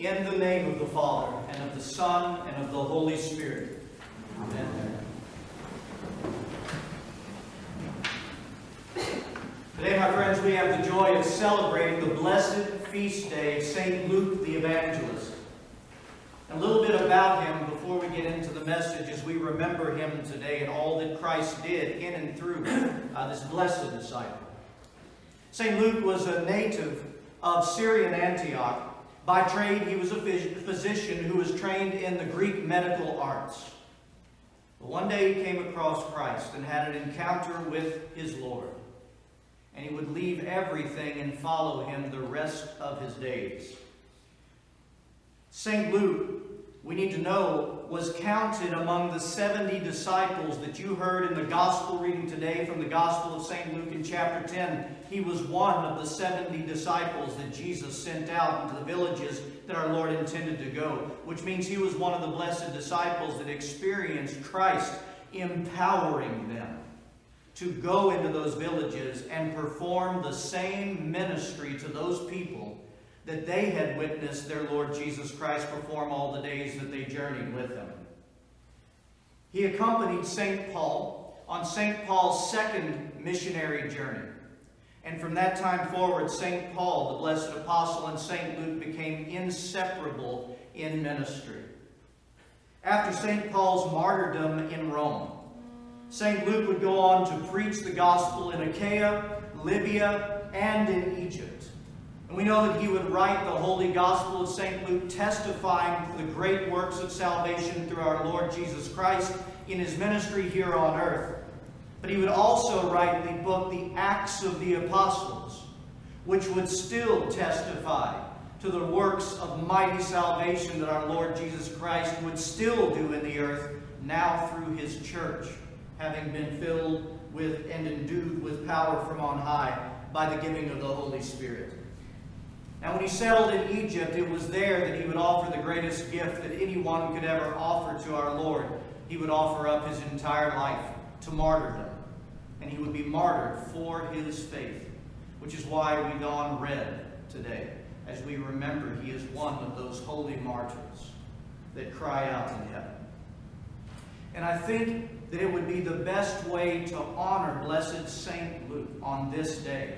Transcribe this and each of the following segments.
In the name of the Father, and of the Son, and of the Holy Spirit. Amen. Today, my friends, we have the joy of celebrating the blessed feast day of St. Luke the Evangelist. A little bit about him before we get into the message as we remember him today and all that Christ did in and through uh, this blessed disciple. St. Luke was a native of Syrian Antioch. By trade, he was a physician who was trained in the Greek medical arts. But one day he came across Christ and had an encounter with his Lord. And he would leave everything and follow him the rest of his days. St. Luke we need to know, was counted among the 70 disciples that you heard in the gospel reading today from the Gospel of St. Luke in chapter 10. He was one of the 70 disciples that Jesus sent out into the villages that our Lord intended to go, which means he was one of the blessed disciples that experienced Christ empowering them to go into those villages and perform the same ministry to those people that they had witnessed their Lord Jesus Christ perform all the days that they journeyed with him. He accompanied St. Paul on St. Paul's second missionary journey. And from that time forward, St. Paul, the blessed apostle, and St. Luke became inseparable in ministry. After St. Paul's martyrdom in Rome, St. Luke would go on to preach the gospel in Achaia, Libya, and in Egypt. And we know that he would write the Holy Gospel of St. Luke, testifying the great works of salvation through our Lord Jesus Christ in his ministry here on earth. But he would also write the book, The Acts of the Apostles, which would still testify to the works of mighty salvation that our Lord Jesus Christ would still do in the earth, now through his church, having been filled with and endued with power from on high by the giving of the Holy Spirit. Now, when he settled in Egypt, it was there that he would offer the greatest gift that anyone could ever offer to our Lord. He would offer up his entire life to martyrdom. And he would be martyred for his faith, which is why we don red today, as we remember he is one of those holy martyrs that cry out in heaven. And I think that it would be the best way to honor blessed Saint Luke on this day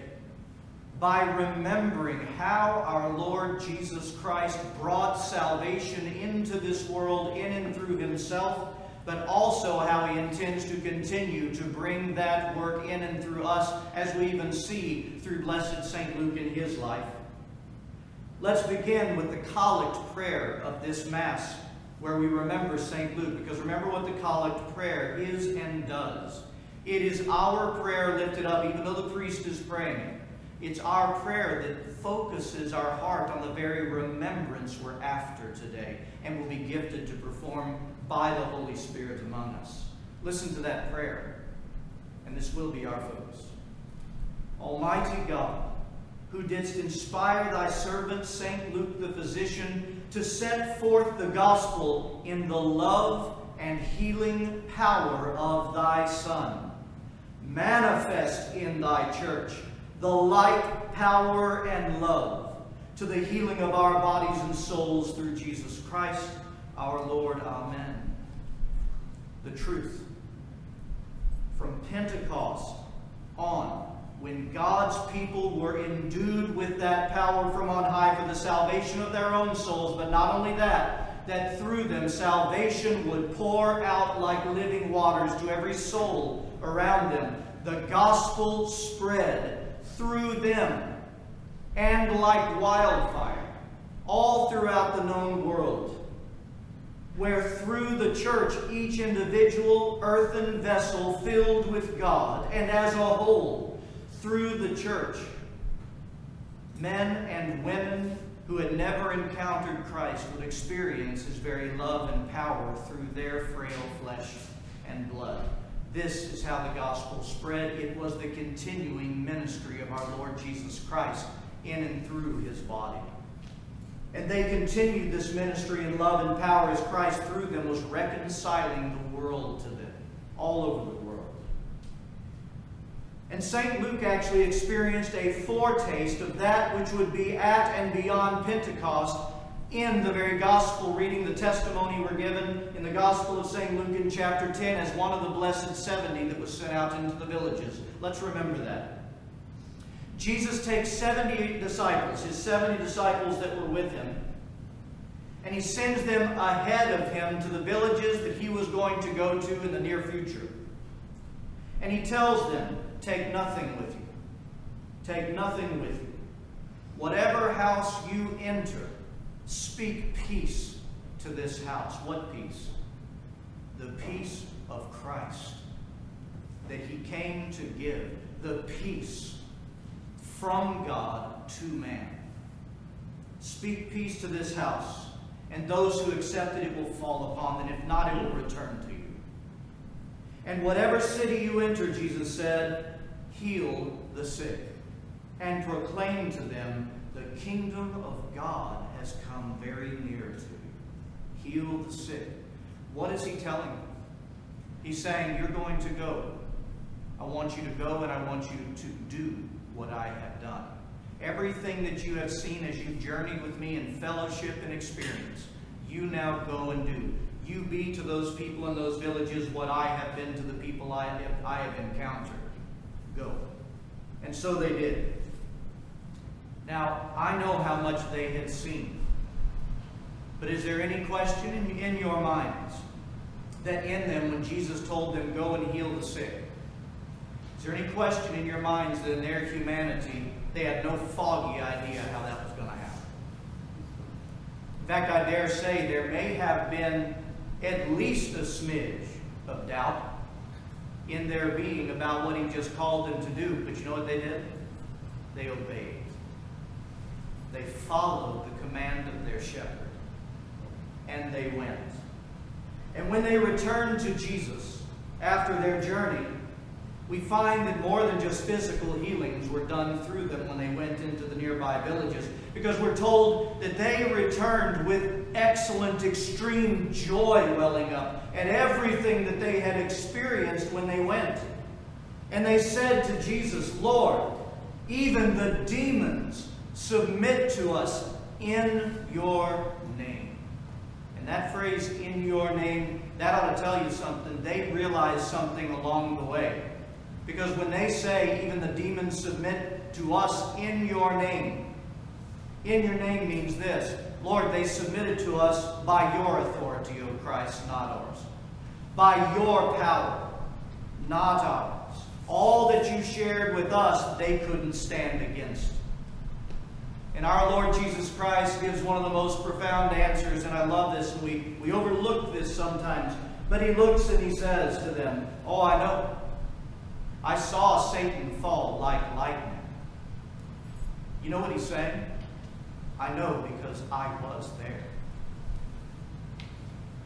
by remembering how our Lord Jesus Christ brought salvation into this world in and through himself, but also how he intends to continue to bring that work in and through us, as we even see through blessed St. Luke in his life. Let's begin with the collect prayer of this Mass, where we remember St. Luke, because remember what the collect prayer is and does. It is our prayer lifted up, even though the priest is praying. It's our prayer that focuses our heart on the very remembrance we're after today and will be gifted to perform by the Holy Spirit among us. Listen to that prayer, and this will be our focus. Almighty God, who didst inspire thy servant St. Luke the physician to set forth the gospel in the love and healing power of thy Son, manifest in thy church the light, power, and love to the healing of our bodies and souls through Jesus Christ our Lord. Amen. The truth. From Pentecost on, when God's people were endued with that power from on high for the salvation of their own souls, but not only that, that through them salvation would pour out like living waters to every soul around them. The gospel spread through them and like wildfire all throughout the known world, where through the church each individual earthen vessel filled with God, and as a whole, through the church, men and women who had never encountered Christ would experience his very love and power through their frail flesh and blood. This is how the gospel spread. It was the continuing ministry of our Lord Jesus Christ in and through his body. And they continued this ministry in love and power as Christ through them was reconciling the world to them, all over the world. And St. Luke actually experienced a foretaste of that which would be at and beyond Pentecost in the very gospel reading, the testimony we're given in the Gospel of St. Luke in chapter 10 as one of the blessed 70 that was sent out into the villages. Let's remember that. Jesus takes 70 disciples, his 70 disciples that were with him, and he sends them ahead of him to the villages that he was going to go to in the near future. And he tells them, Take nothing with you. Take nothing with you. Whatever house you enter, speak peace to this house. What peace? The peace of Christ that he came to give. The peace from God to man. Speak peace to this house, and those who accept it, it will fall upon them. If not, it will return to you. And whatever city you enter, Jesus said, heal the sick and proclaim to them the kingdom of God has come very near to you. Heal the sick. What is he telling them? He's saying, You're going to go. I want you to go and I want you to do what I have done. Everything that you have seen as you journeyed with me in fellowship and experience, you now go and do. You be to those people in those villages what I have been to the people I have, I have encountered. Go. And so they did. Now, I know how much they had seen. But is there any question in, in your minds that in them, when Jesus told them, Go and heal the sick, is there any question in your minds that in their humanity, they had no foggy idea how that was going to happen? In fact, I dare say there may have been at least a smidge of doubt in their being about what he just called them to do. But you know what they did? They obeyed. They followed the command of their shepherd. And they went. And when they returned to Jesus after their journey, we find that more than just physical healings were done through them when they went into the nearby villages. Because we're told that they returned with excellent, extreme joy welling up at everything that they had experienced when they went. And they said to Jesus, Lord, even the demons submit to us in your name. And that phrase, in your name, that ought to tell you something. They realized something along the way. Because when they say, even the demons submit to us in your name, in your name means this Lord, they submitted to us by your authority, O Christ, not ours. By your power, not ours. All that you shared with us, they couldn't stand against. And our Lord Jesus Christ gives one of the most profound answers, and I love this, and we, we overlook this sometimes. But he looks and he says to them, Oh, I know. I saw Satan fall like lightning. You know what he's saying? I know because I was there.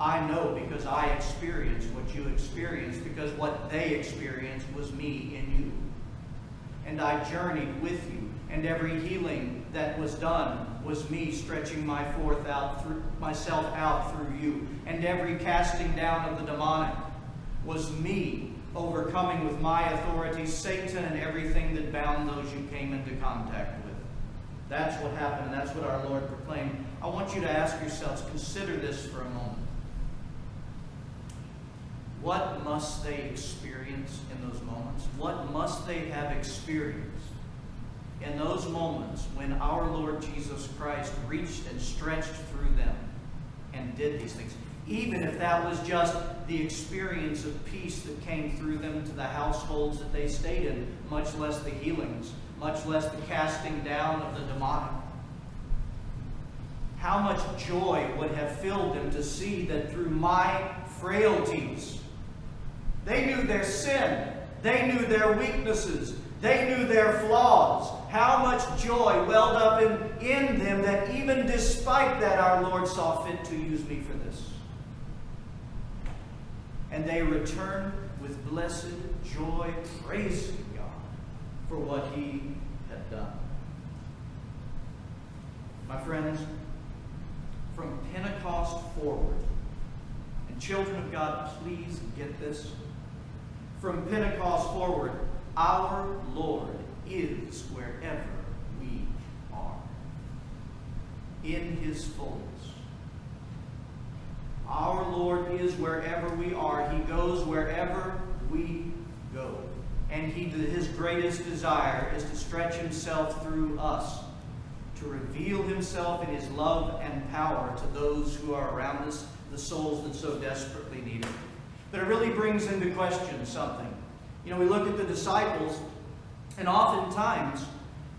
I know because I experienced what you experienced, because what they experienced was me in you. And I journeyed with you, and every healing that was done was me stretching my forth out through myself out through you. And every casting down of the demonic was me overcoming with my authority Satan and everything that bound those you came into contact with. That's what happened, and that's what our Lord proclaimed. I want you to ask yourselves, consider this for a moment. What must they experience in those moments? What must they have experienced in those moments when our Lord Jesus Christ reached and stretched through them and did these things? even if that was just the experience of peace that came through them to the households that they stayed in, much less the healings, much less the casting down of the demonic. How much joy would have filled them to see that through my frailties, they knew their sin, they knew their weaknesses, they knew their flaws. How much joy welled up in, in them that even despite that, our Lord saw fit to use me for this and they returned with blessed joy, praising God for what He had done. My friends, from Pentecost forward, and children of God, please get this. From Pentecost forward, our Lord is wherever we are. in his fullness. Our Lord is wherever we are. He goes wherever we go. And he, his greatest desire is to stretch himself through us, to reveal himself in his love and power to those who are around us, the souls that so desperately need it. But it really brings into question something. You know, we look at the disciples, and oftentimes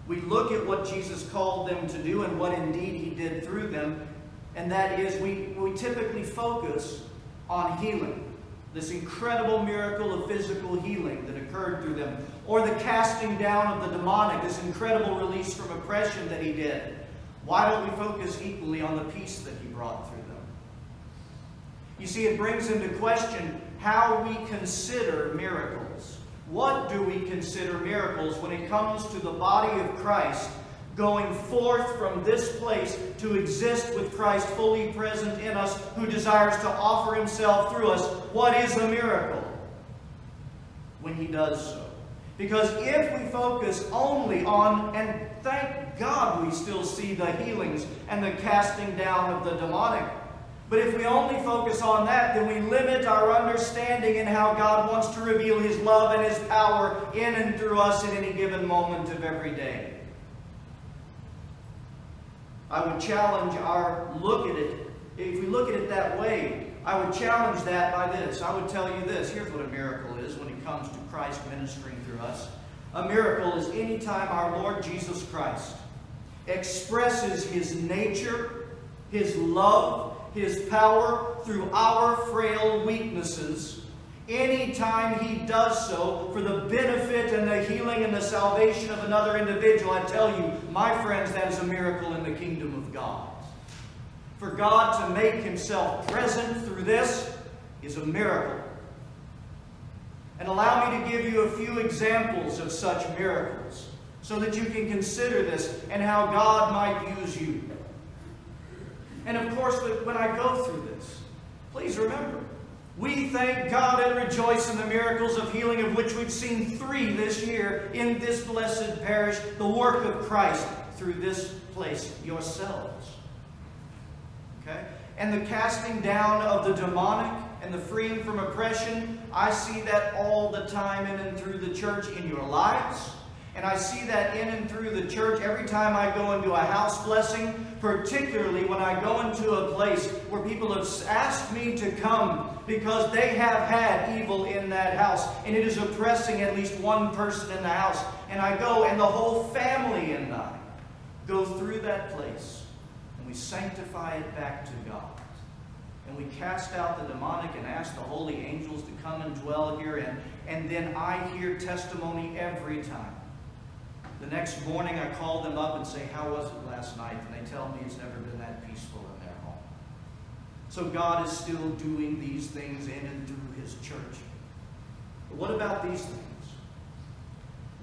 we look at what Jesus called them to do and what indeed he did through them, and that is we, we typically focus on healing. This incredible miracle of physical healing that occurred through them, or the casting down of the demonic, this incredible release from oppression that he did. Why don't we focus equally on the peace that he brought through them? You see, it brings into question how we consider miracles. What do we consider miracles when it comes to the body of Christ going forth from this place to exist with Christ fully present in us, who desires to offer himself through us? What is a miracle when he does so? Because if we focus only on, and thank God we still see the healings and the casting down of the demonic but if we only focus on that, then we limit our understanding in how God wants to reveal His love and His power in and through us in any given moment of every day. I would challenge our look at it. If we look at it that way, I would challenge that by this. I would tell you this. Here's what a miracle is when it comes to Christ ministering through us. A miracle is any time our Lord Jesus Christ expresses His nature, His love, his power through our frail weaknesses anytime he does so for the benefit and the healing and the salvation of another individual. I tell you, my friends, that is a miracle in the kingdom of God. For God to make himself present through this is a miracle. And allow me to give you a few examples of such miracles so that you can consider this and how God might use you. And of course, when I go through this, please remember, we thank God and rejoice in the miracles of healing, of which we've seen three this year in this blessed parish, the work of Christ through this place yourselves. Okay? And the casting down of the demonic and the freeing from oppression, I see that all the time in and through the church in your lives and I see that in and through the church every time I go into a house blessing, particularly when I go into a place where people have asked me to come because they have had evil in that house and it is oppressing at least one person in the house. And I go and the whole family and I go through that place and we sanctify it back to God. And we cast out the demonic and ask the holy angels to come and dwell here. And, and then I hear testimony every time the next morning, I call them up and say, How was it last night? And they tell me it's never been that peaceful in their home. So God is still doing these things in and through His church. But what about these things?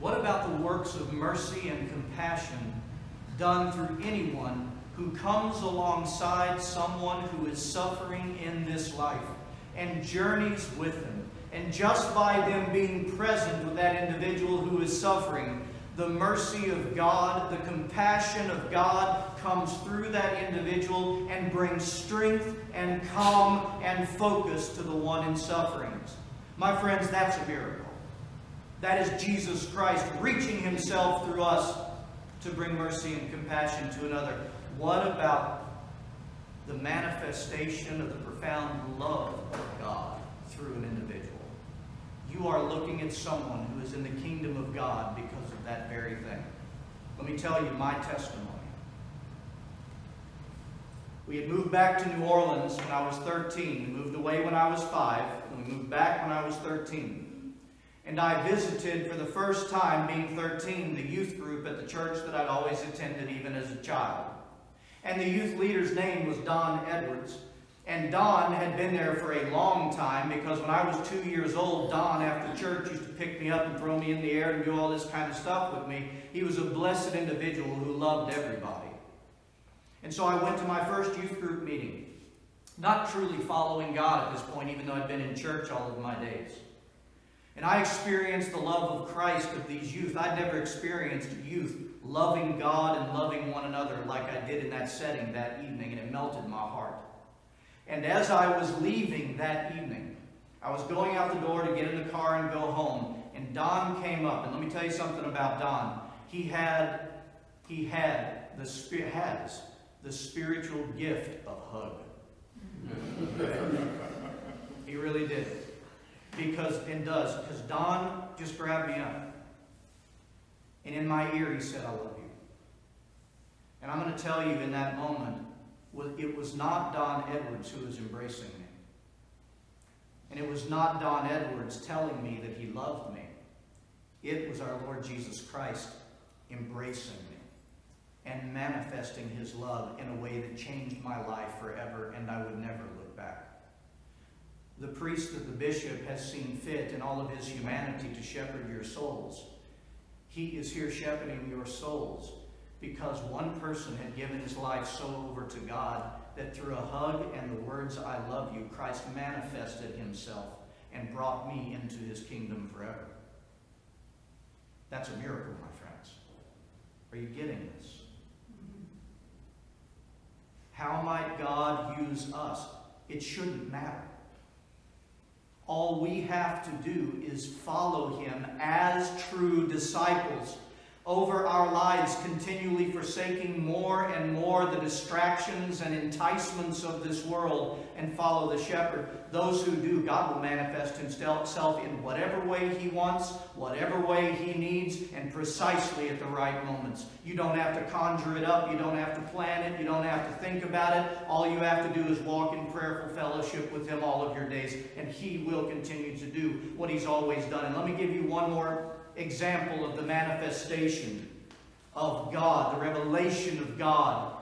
What about the works of mercy and compassion done through anyone who comes alongside someone who is suffering in this life and journeys with them? And just by them being present with that individual who is suffering, the mercy of God, the compassion of God comes through that individual and brings strength and calm and focus to the one in sufferings. My friends, that's a miracle. That is Jesus Christ reaching himself through us to bring mercy and compassion to another. What about the manifestation of the profound love of God through an individual? You are looking at someone who is in the kingdom of God because that very thing. Let me tell you my testimony. We had moved back to New Orleans when I was 13. We moved away when I was 5, and we moved back when I was 13. And I visited for the first time, being 13, the youth group at the church that I'd always attended even as a child. And the youth leader's name was Don Edwards. And Don had been there for a long time because when I was two years old, Don, after church, used to pick me up and throw me in the air and do all this kind of stuff with me. He was a blessed individual who loved everybody. And so I went to my first youth group meeting, not truly following God at this point, even though I'd been in church all of my days. And I experienced the love of Christ of these youth. I'd never experienced youth loving God and loving one another like I did in that setting that evening, and it melted my heart. And as I was leaving that evening, I was going out the door to get in the car and go home, and Don came up. And let me tell you something about Don. He had, he had the spirit has the spiritual gift of hug. he really did. Because, and does, because Don just grabbed me up. And in my ear, he said, I love you. And I'm going to tell you in that moment, it was not Don Edwards who was embracing me. And it was not Don Edwards telling me that he loved me. It was our Lord Jesus Christ embracing me and manifesting his love in a way that changed my life forever, and I would never look back. The priest that the bishop has seen fit in all of his humanity to shepherd your souls, he is here shepherding your souls because one person had given his life so over to God that through a hug and the words, I love you, Christ manifested himself and brought me into his kingdom forever. That's a miracle, my friends. Are you getting this? How might God use us? It shouldn't matter. All we have to do is follow him as true disciples over our lives, continually forsaking more and more the distractions and enticements of this world and follow the shepherd. Those who do, God will manifest himself in whatever way he wants, whatever way he needs, and precisely at the right moments. You don't have to conjure it up, you don't have to plan it, you don't have to think about it. All you have to do is walk in prayerful fellowship with him all of your days, and he will continue to do what he's always done. And let me give you one more example of the manifestation of God, the revelation of God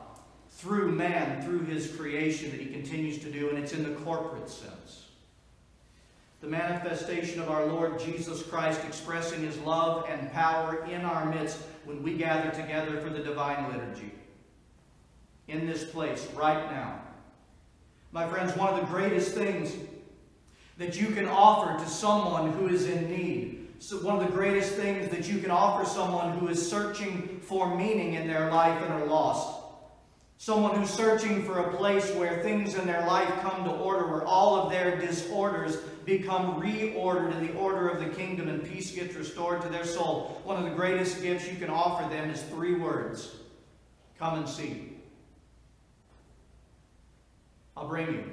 through man, through his creation that he continues to do, and it's in the corporate sense. The manifestation of our Lord Jesus Christ expressing his love and power in our midst when we gather together for the divine liturgy. In this place, right now. My friends, one of the greatest things that you can offer to someone who is in need so one of the greatest things that you can offer someone who is searching for meaning in their life and are lost. Someone who's searching for a place where things in their life come to order, where all of their disorders become reordered in the order of the kingdom and peace gets restored to their soul. One of the greatest gifts you can offer them is three words Come and see. I'll bring you.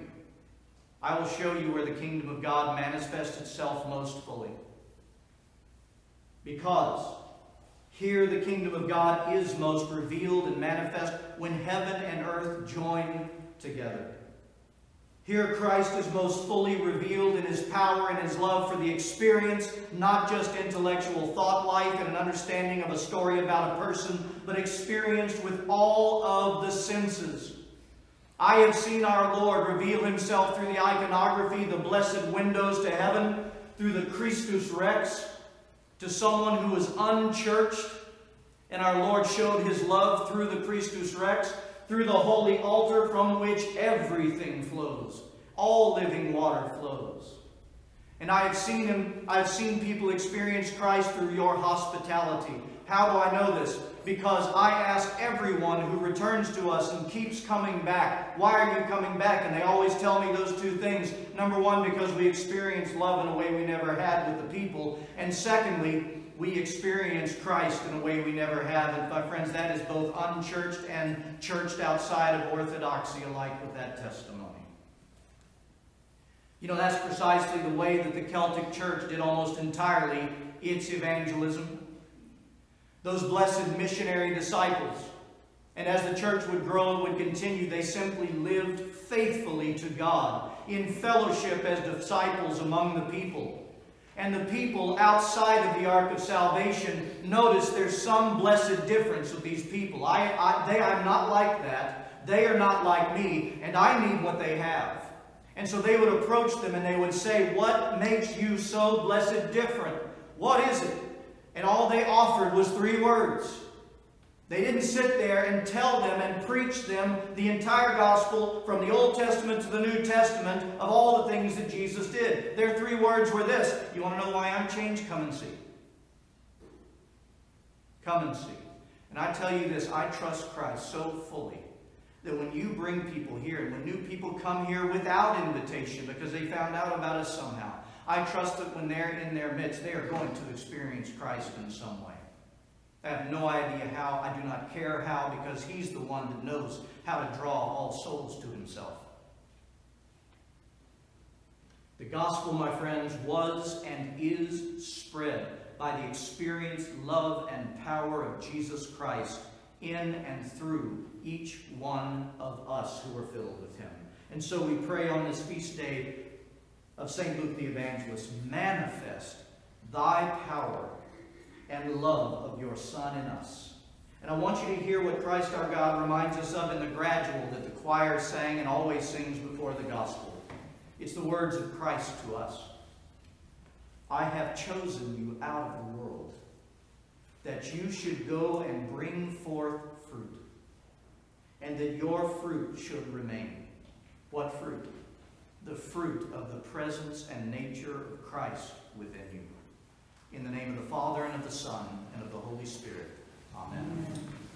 I will show you where the kingdom of God manifests itself most fully. Because here the kingdom of God is most revealed and manifest when heaven and earth join together. Here Christ is most fully revealed in his power and his love for the experience, not just intellectual thought life and an understanding of a story about a person, but experienced with all of the senses. I have seen our Lord reveal himself through the iconography, the blessed windows to heaven, through the Christus Rex, to someone who was unchurched, and our Lord showed his love through the Christus Rex, through the holy altar from which everything flows. All living water flows. And I have seen him, I've seen people experience Christ through your hospitality. How do I know this? Because I ask everyone who returns to us and keeps coming back, why are you coming back? And they always tell me those two things. Number one, because we experience love in a way we never had with the people. And secondly, we experience Christ in a way we never have. And my friends, that is both unchurched and churched outside of orthodoxy alike with that testimony. You know, that's precisely the way that the Celtic church did almost entirely its evangelism those blessed missionary disciples. And as the church would grow and would continue, they simply lived faithfully to God, in fellowship as disciples among the people. And the people outside of the ark of salvation, notice there's some blessed difference with these people. I, I, they are not like that. They are not like me, and I need what they have. And so they would approach them and they would say, What makes you so blessed different? What is it? And all they offered was three words. They didn't sit there and tell them and preach them the entire gospel from the Old Testament to the New Testament of all the things that Jesus did. Their three words were this You want to know why I'm changed? Come and see. Come and see. And I tell you this, I trust Christ so fully that when you bring people here, and when new people come here without invitation because they found out about us somehow, I trust that when they're in their midst, they are going to experience Christ in some way. I have no idea how. I do not care how because He's the one that knows how to draw all souls to Himself. The gospel, my friends, was and is spread by the experienced love and power of Jesus Christ in and through each one of us who are filled with Him. And so we pray on this feast day of St. Luke the Evangelist manifest thy power and love of your Son in us. And I want you to hear what Christ our God reminds us of in the gradual that the choir sang and always sings before the gospel. It's the words of Christ to us. I have chosen you out of the world, that you should go and bring forth fruit, and that your fruit should remain. What fruit? The fruit of the presence and nature of Christ within you. In the name of the Father, and of the Son, and of the Holy Spirit. Amen. Amen.